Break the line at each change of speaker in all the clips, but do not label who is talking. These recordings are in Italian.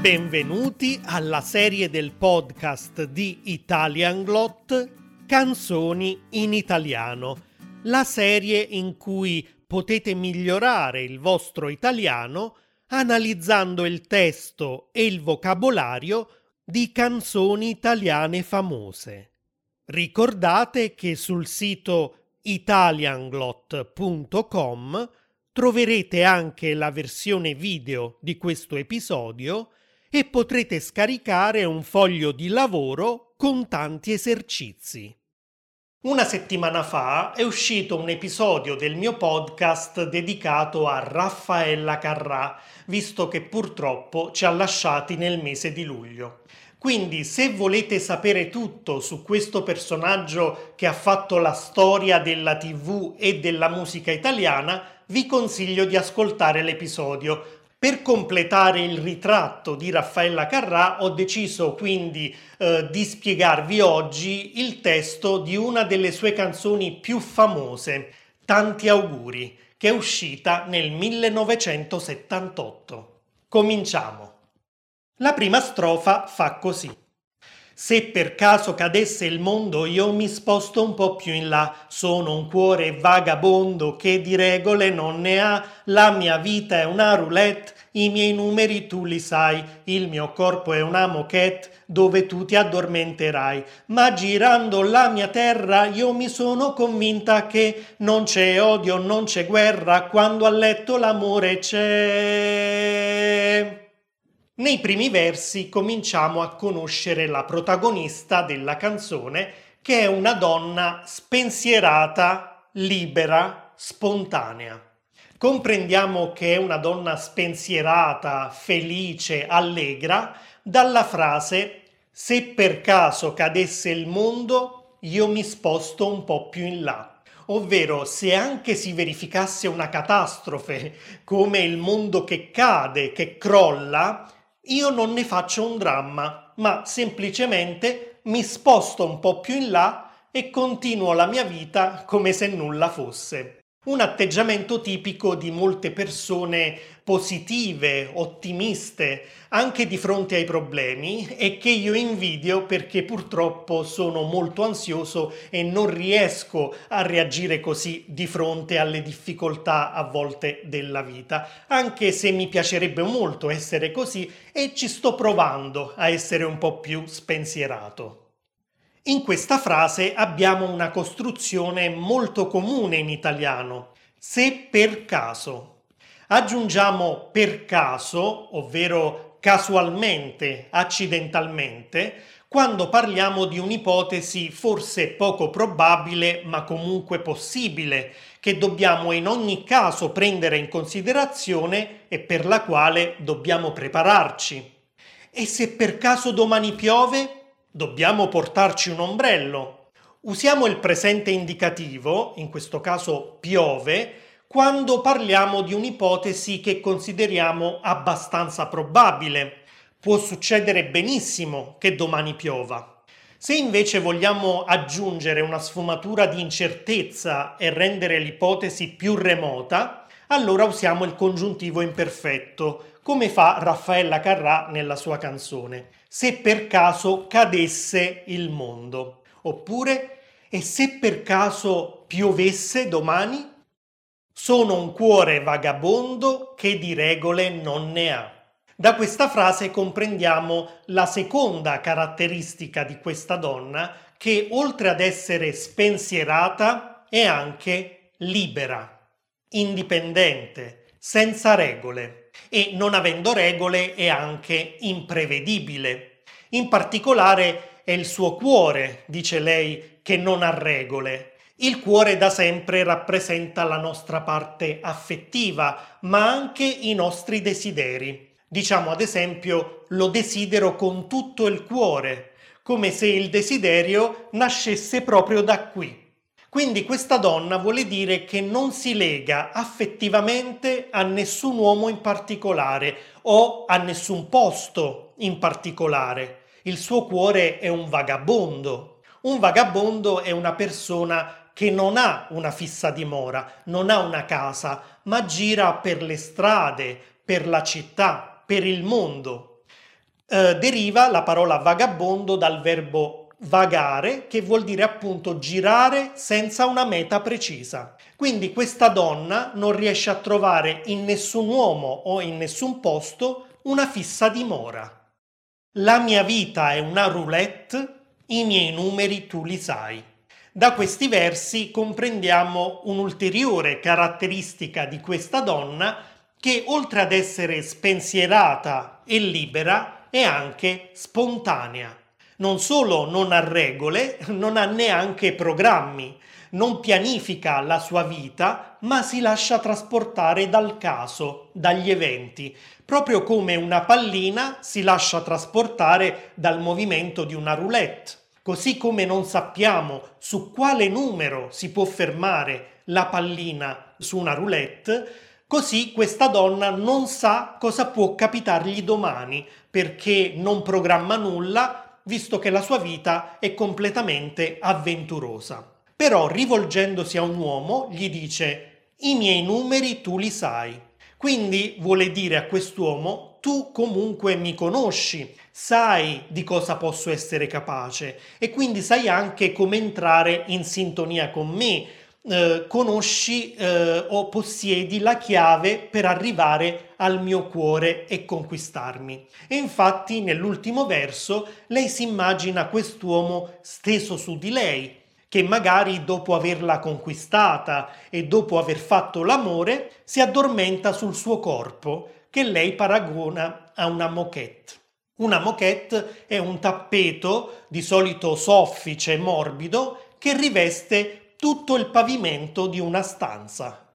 Benvenuti alla serie del podcast di Italian Glot Canzoni in italiano, la serie in cui potete migliorare il vostro italiano analizzando il testo e il vocabolario di canzoni italiane famose. Ricordate che sul sito italianglot.com troverete anche la versione video di questo episodio e potrete scaricare un foglio di lavoro con tanti esercizi. Una settimana fa è uscito un episodio del mio podcast dedicato a Raffaella Carrà, visto che purtroppo ci ha lasciati nel mese di luglio. Quindi se volete sapere tutto su questo personaggio che ha fatto la storia della TV e della musica italiana, vi consiglio di ascoltare l'episodio per completare il ritratto di Raffaella Carrà ho deciso quindi eh, di spiegarvi oggi il testo di una delle sue canzoni più famose, Tanti auguri, che è uscita nel 1978. Cominciamo. La prima strofa fa così. Se per caso cadesse il mondo io mi sposto un po' più in là, sono un cuore vagabondo che di regole non ne ha, la mia vita è una roulette, i miei numeri tu li sai, il mio corpo è una moquette dove tu ti addormenterai, ma girando la mia terra io mi sono convinta che non c'è odio, non c'è guerra, quando a letto l'amore c'è. Nei primi versi cominciamo a conoscere la protagonista della canzone, che è una donna spensierata, libera, spontanea. Comprendiamo che è una donna spensierata, felice, allegra dalla frase se per caso cadesse il mondo io mi sposto un po' più in là. Ovvero, se anche si verificasse una catastrofe come il mondo che cade, che crolla, io non ne faccio un dramma, ma semplicemente mi sposto un po' più in là e continuo la mia vita come se nulla fosse. Un atteggiamento tipico di molte persone positive, ottimiste, anche di fronte ai problemi e che io invidio perché purtroppo sono molto ansioso e non riesco a reagire così di fronte alle difficoltà a volte della vita, anche se mi piacerebbe molto essere così e ci sto provando a essere un po' più spensierato. In questa frase abbiamo una costruzione molto comune in italiano, se per caso. Aggiungiamo per caso, ovvero casualmente, accidentalmente, quando parliamo di un'ipotesi forse poco probabile ma comunque possibile, che dobbiamo in ogni caso prendere in considerazione e per la quale dobbiamo prepararci. E se per caso domani piove? Dobbiamo portarci un ombrello. Usiamo il presente indicativo, in questo caso piove, quando parliamo di un'ipotesi che consideriamo abbastanza probabile. Può succedere benissimo che domani piova. Se invece vogliamo aggiungere una sfumatura di incertezza e rendere l'ipotesi più remota, allora usiamo il congiuntivo imperfetto, come fa Raffaella Carrà nella sua canzone, se per caso cadesse il mondo. Oppure, e se per caso piovesse domani? Sono un cuore vagabondo che di regole non ne ha. Da questa frase comprendiamo la seconda caratteristica di questa donna che oltre ad essere spensierata è anche libera, indipendente, senza regole e non avendo regole è anche imprevedibile. In particolare è il suo cuore, dice lei, che non ha regole. Il cuore da sempre rappresenta la nostra parte affettiva, ma anche i nostri desideri. Diciamo ad esempio lo desidero con tutto il cuore, come se il desiderio nascesse proprio da qui. Quindi questa donna vuole dire che non si lega affettivamente a nessun uomo in particolare o a nessun posto in particolare. Il suo cuore è un vagabondo. Un vagabondo è una persona che non ha una fissa dimora, non ha una casa, ma gira per le strade, per la città, per il mondo. Eh, deriva la parola vagabondo dal verbo vagare, che vuol dire appunto girare senza una meta precisa. Quindi questa donna non riesce a trovare in nessun uomo o in nessun posto una fissa dimora. La mia vita è una roulette, i miei numeri tu li sai. Da questi versi comprendiamo un'ulteriore caratteristica di questa donna che oltre ad essere spensierata e libera è anche spontanea non solo non ha regole, non ha neanche programmi, non pianifica la sua vita, ma si lascia trasportare dal caso, dagli eventi, proprio come una pallina si lascia trasportare dal movimento di una roulette. Così come non sappiamo su quale numero si può fermare la pallina su una roulette, così questa donna non sa cosa può capitargli domani, perché non programma nulla, visto che la sua vita è completamente avventurosa. Però rivolgendosi a un uomo gli dice i miei numeri tu li sai. Quindi vuole dire a quest'uomo tu comunque mi conosci, sai di cosa posso essere capace e quindi sai anche come entrare in sintonia con me, eh, conosci eh, o possiedi la chiave per arrivare al mio cuore e conquistarmi. E infatti nell'ultimo verso lei si immagina quest'uomo steso su di lei, che magari dopo averla conquistata e dopo aver fatto l'amore si addormenta sul suo corpo, che lei paragona a una moquette. Una moquette è un tappeto, di solito soffice e morbido, che riveste tutto il pavimento di una stanza.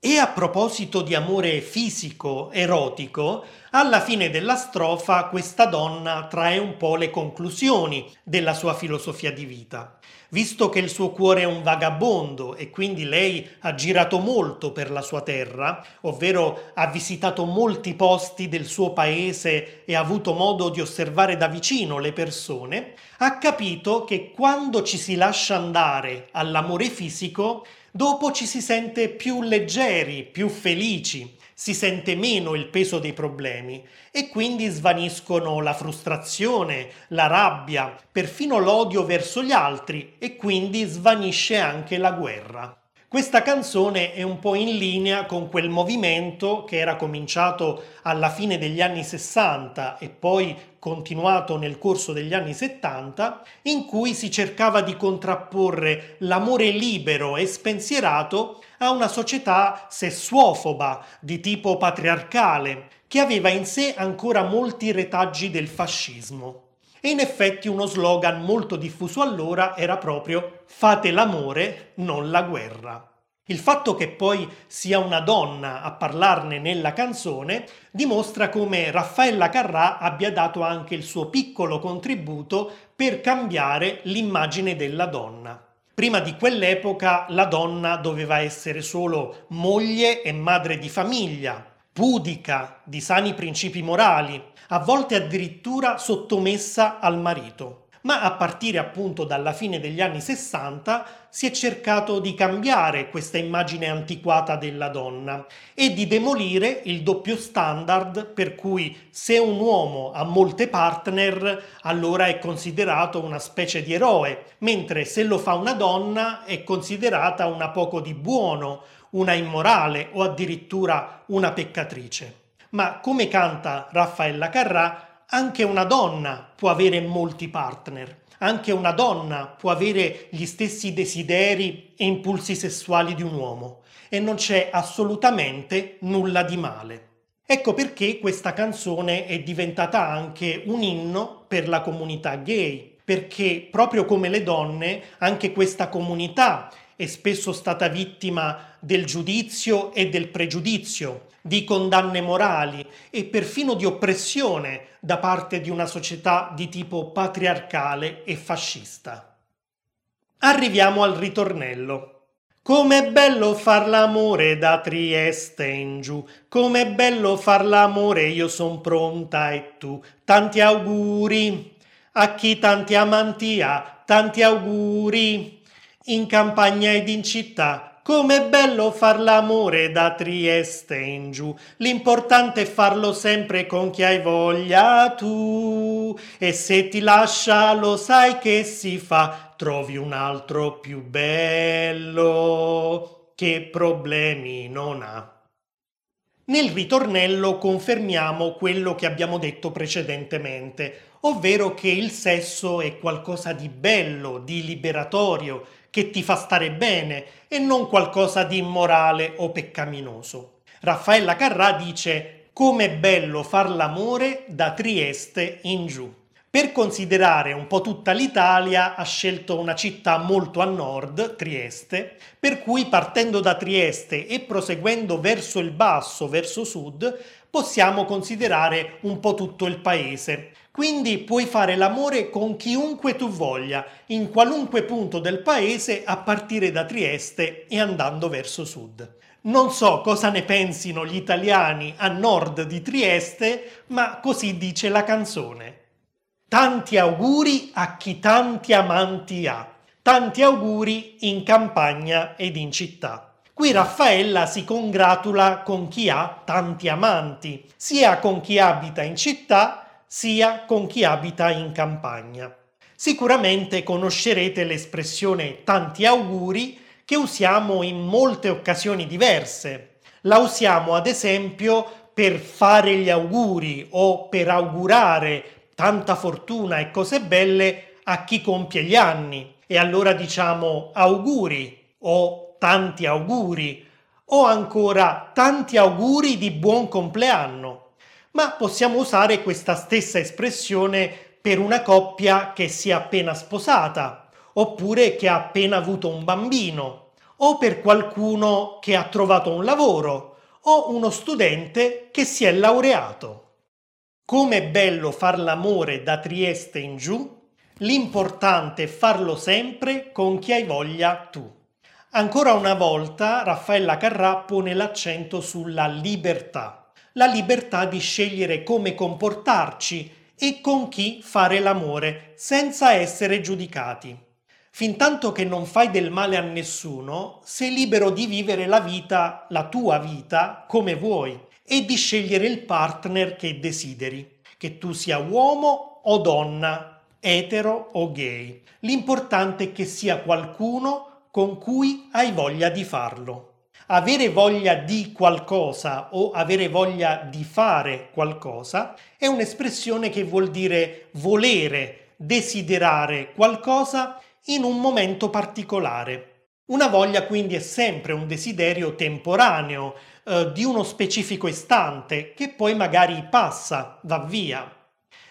E a proposito di amore fisico, erotico, alla fine della strofa questa donna trae un po' le conclusioni della sua filosofia di vita. Visto che il suo cuore è un vagabondo e quindi lei ha girato molto per la sua terra, ovvero ha visitato molti posti del suo paese e ha avuto modo di osservare da vicino le persone, ha capito che quando ci si lascia andare all'amore fisico, dopo ci si sente più leggeri, più felici, si sente meno il peso dei problemi e quindi svaniscono la frustrazione, la rabbia, perfino l'odio verso gli altri e quindi svanisce anche la guerra. Questa canzone è un po' in linea con quel movimento che era cominciato alla fine degli anni 60 e poi continuato nel corso degli anni 70, in cui si cercava di contrapporre l'amore libero e spensierato a una società sessuofoba di tipo patriarcale, che aveva in sé ancora molti retaggi del fascismo. E in effetti uno slogan molto diffuso allora era proprio fate l'amore, non la guerra. Il fatto che poi sia una donna a parlarne nella canzone dimostra come Raffaella Carrà abbia dato anche il suo piccolo contributo per cambiare l'immagine della donna. Prima di quell'epoca la donna doveva essere solo moglie e madre di famiglia, pudica, di sani principi morali, a volte addirittura sottomessa al marito. Ma a partire appunto dalla fine degli anni 60 si è cercato di cambiare questa immagine antiquata della donna e di demolire il doppio standard per cui se un uomo ha molte partner allora è considerato una specie di eroe, mentre se lo fa una donna è considerata una poco di buono, una immorale o addirittura una peccatrice. Ma come canta Raffaella Carrà, anche una donna può avere molti partner. Anche una donna può avere gli stessi desideri e impulsi sessuali di un uomo e non c'è assolutamente nulla di male. Ecco perché questa canzone è diventata anche un inno per la comunità gay, perché proprio come le donne, anche questa comunità è spesso stata vittima del giudizio e del pregiudizio, di condanne morali e perfino di oppressione da parte di una società di tipo patriarcale e fascista. Arriviamo al ritornello. Com'è bello far l'amore da Trieste in giù, com'è bello far l'amore, io son pronta e tu. Tanti auguri a chi tanti amanti ha, tanti auguri in campagna ed in città Com'è bello far l'amore da Trieste in giù, l'importante è farlo sempre con chi hai voglia tu. E se ti lascia lo sai che si fa, trovi un altro più bello che problemi non ha. Nel ritornello confermiamo quello che abbiamo detto precedentemente, ovvero che il sesso è qualcosa di bello, di liberatorio, che ti fa stare bene e non qualcosa di immorale o peccaminoso. Raffaella Carrà dice come è bello far l'amore da Trieste in giù. Per considerare un po' tutta l'Italia ha scelto una città molto a nord, Trieste, per cui partendo da Trieste e proseguendo verso il basso, verso sud, possiamo considerare un po' tutto il paese. Quindi puoi fare l'amore con chiunque tu voglia, in qualunque punto del paese a partire da Trieste e andando verso sud. Non so cosa ne pensino gli italiani a nord di Trieste, ma così dice la canzone. Tanti auguri a chi tanti amanti ha. Tanti auguri in campagna ed in città. Qui Raffaella si congratula con chi ha tanti amanti, sia con chi abita in città, sia con chi abita in campagna. Sicuramente conoscerete l'espressione tanti auguri che usiamo in molte occasioni diverse. La usiamo ad esempio per fare gli auguri o per augurare tanta fortuna e cose belle a chi compie gli anni. E allora diciamo auguri o tanti auguri o ancora tanti auguri di buon compleanno. Ma possiamo usare questa stessa espressione per una coppia che si è appena sposata oppure che ha appena avuto un bambino o per qualcuno che ha trovato un lavoro o uno studente che si è laureato. Come è bello far l'amore da Trieste in giù, l'importante è farlo sempre con chi hai voglia tu. Ancora una volta Raffaella Carrà pone l'accento sulla libertà, la libertà di scegliere come comportarci e con chi fare l'amore senza essere giudicati. Fintanto che non fai del male a nessuno, sei libero di vivere la vita, la tua vita, come vuoi e di scegliere il partner che desideri, che tu sia uomo o donna, etero o gay. L'importante è che sia qualcuno con cui hai voglia di farlo. Avere voglia di qualcosa o avere voglia di fare qualcosa è un'espressione che vuol dire volere, desiderare qualcosa in un momento particolare. Una voglia quindi è sempre un desiderio temporaneo, eh, di uno specifico istante che poi magari passa, va via.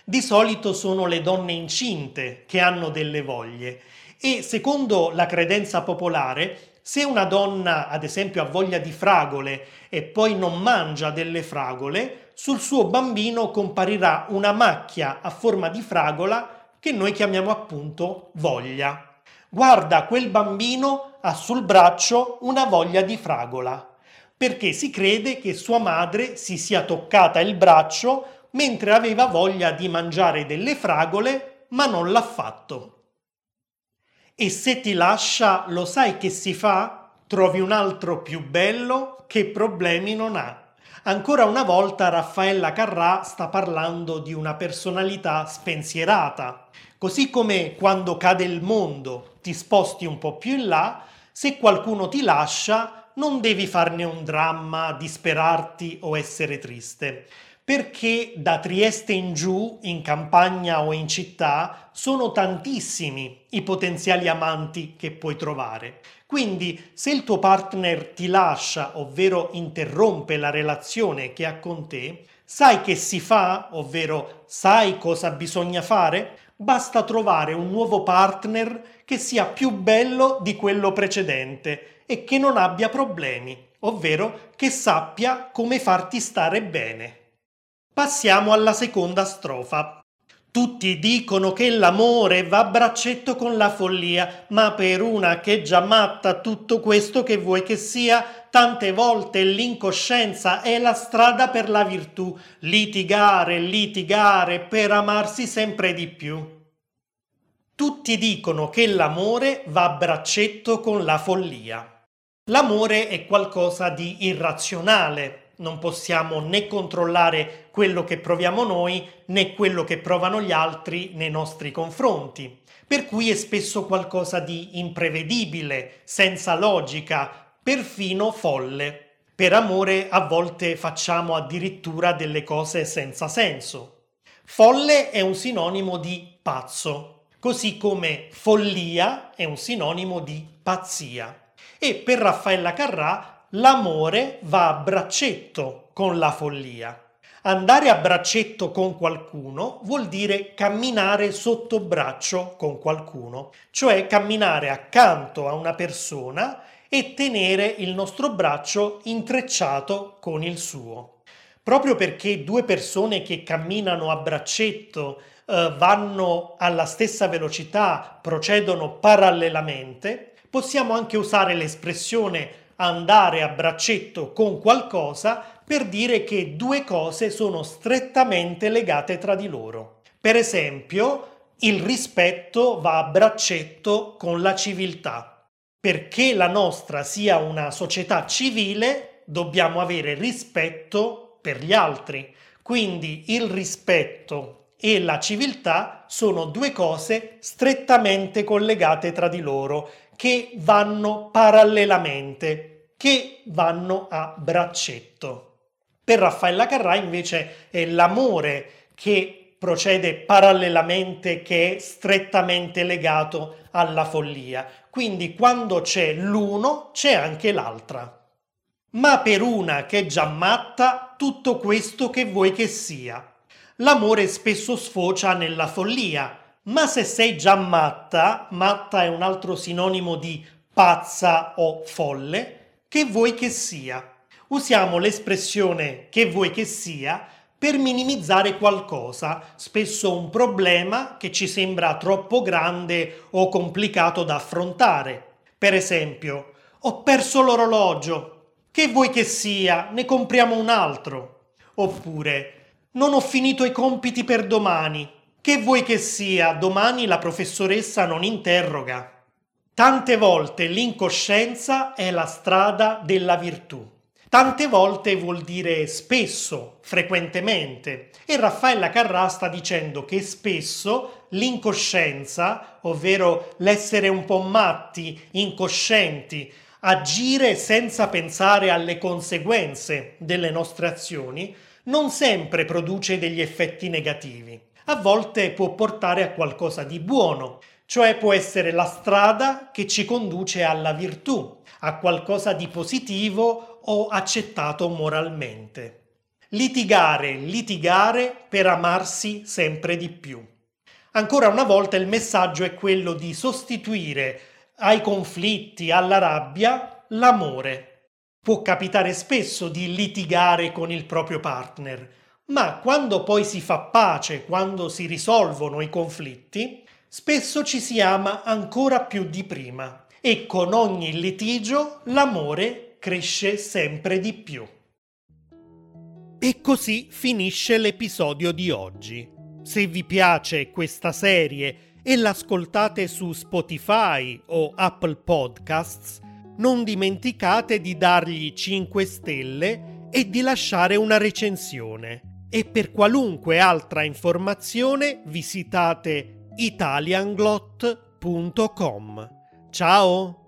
Di solito sono le donne incinte che hanno delle voglie e secondo la credenza popolare se una donna ad esempio ha voglia di fragole e poi non mangia delle fragole, sul suo bambino comparirà una macchia a forma di fragola che noi chiamiamo appunto voglia. Guarda, quel bambino ha sul braccio una voglia di fragola, perché si crede che sua madre si sia toccata il braccio mentre aveva voglia di mangiare delle fragole, ma non l'ha fatto. E se ti lascia, lo sai che si fa? Trovi un altro più bello che problemi non ha. Ancora una volta Raffaella Carrà sta parlando di una personalità spensierata. Così come quando cade il mondo ti sposti un po' più in là, se qualcuno ti lascia non devi farne un dramma, disperarti o essere triste perché da Trieste in giù, in campagna o in città, sono tantissimi i potenziali amanti che puoi trovare. Quindi se il tuo partner ti lascia, ovvero interrompe la relazione che ha con te, sai che si fa, ovvero sai cosa bisogna fare? Basta trovare un nuovo partner che sia più bello di quello precedente e che non abbia problemi, ovvero che sappia come farti stare bene. Passiamo alla seconda strofa. Tutti dicono che l'amore va a braccetto con la follia, ma per una che è già matta tutto questo che vuoi che sia, tante volte l'incoscienza è la strada per la virtù, litigare, litigare per amarsi sempre di più. Tutti dicono che l'amore va a braccetto con la follia. L'amore è qualcosa di irrazionale, non possiamo né controllare quello che proviamo noi né quello che provano gli altri nei nostri confronti, per cui è spesso qualcosa di imprevedibile, senza logica, perfino folle. Per amore a volte facciamo addirittura delle cose senza senso. Folle è un sinonimo di pazzo, così come follia è un sinonimo di pazzia. E per Raffaella Carrà l'amore va a braccetto con la follia. Andare a braccetto con qualcuno vuol dire camminare sotto braccio con qualcuno, cioè camminare accanto a una persona e tenere il nostro braccio intrecciato con il suo. Proprio perché due persone che camminano a braccetto eh, vanno alla stessa velocità, procedono parallelamente, possiamo anche usare l'espressione andare a braccetto con qualcosa per dire che due cose sono strettamente legate tra di loro. Per esempio, il rispetto va a braccetto con la civiltà. Perché la nostra sia una società civile, dobbiamo avere rispetto per gli altri. Quindi il rispetto e la civiltà sono due cose strettamente collegate tra di loro, che vanno parallelamente, che vanno a braccetto. Per Raffaella Carrà invece è l'amore che procede parallelamente, che è strettamente legato alla follia. Quindi quando c'è l'uno c'è anche l'altra. Ma per una che è già matta, tutto questo che vuoi che sia l'amore spesso sfocia nella follia. Ma se sei già matta, matta è un altro sinonimo di pazza o folle, che vuoi che sia. Usiamo l'espressione che vuoi che sia per minimizzare qualcosa, spesso un problema che ci sembra troppo grande o complicato da affrontare. Per esempio, ho perso l'orologio. Che vuoi che sia? Ne compriamo un altro. Oppure, non ho finito i compiti per domani. Che vuoi che sia, domani la professoressa non interroga. Tante volte l'incoscienza è la strada della virtù. Tante volte vuol dire spesso, frequentemente. E Raffaella Carrà sta dicendo che spesso l'incoscienza, ovvero l'essere un po' matti, incoscienti, agire senza pensare alle conseguenze delle nostre azioni, non sempre produce degli effetti negativi. A volte può portare a qualcosa di buono, cioè può essere la strada che ci conduce alla virtù, a qualcosa di positivo o accettato moralmente. Litigare, litigare per amarsi sempre di più. Ancora una volta il messaggio è quello di sostituire ai conflitti, alla rabbia, l'amore. Può capitare spesso di litigare con il proprio partner, ma quando poi si fa pace, quando si risolvono i conflitti, spesso ci si ama ancora più di prima e con ogni litigio l'amore cresce sempre di più. E così finisce l'episodio di oggi. Se vi piace questa serie e l'ascoltate su Spotify o Apple Podcasts, non dimenticate di dargli 5 stelle e di lasciare una recensione. E per qualunque altra informazione visitate italianglot.com. Ciao!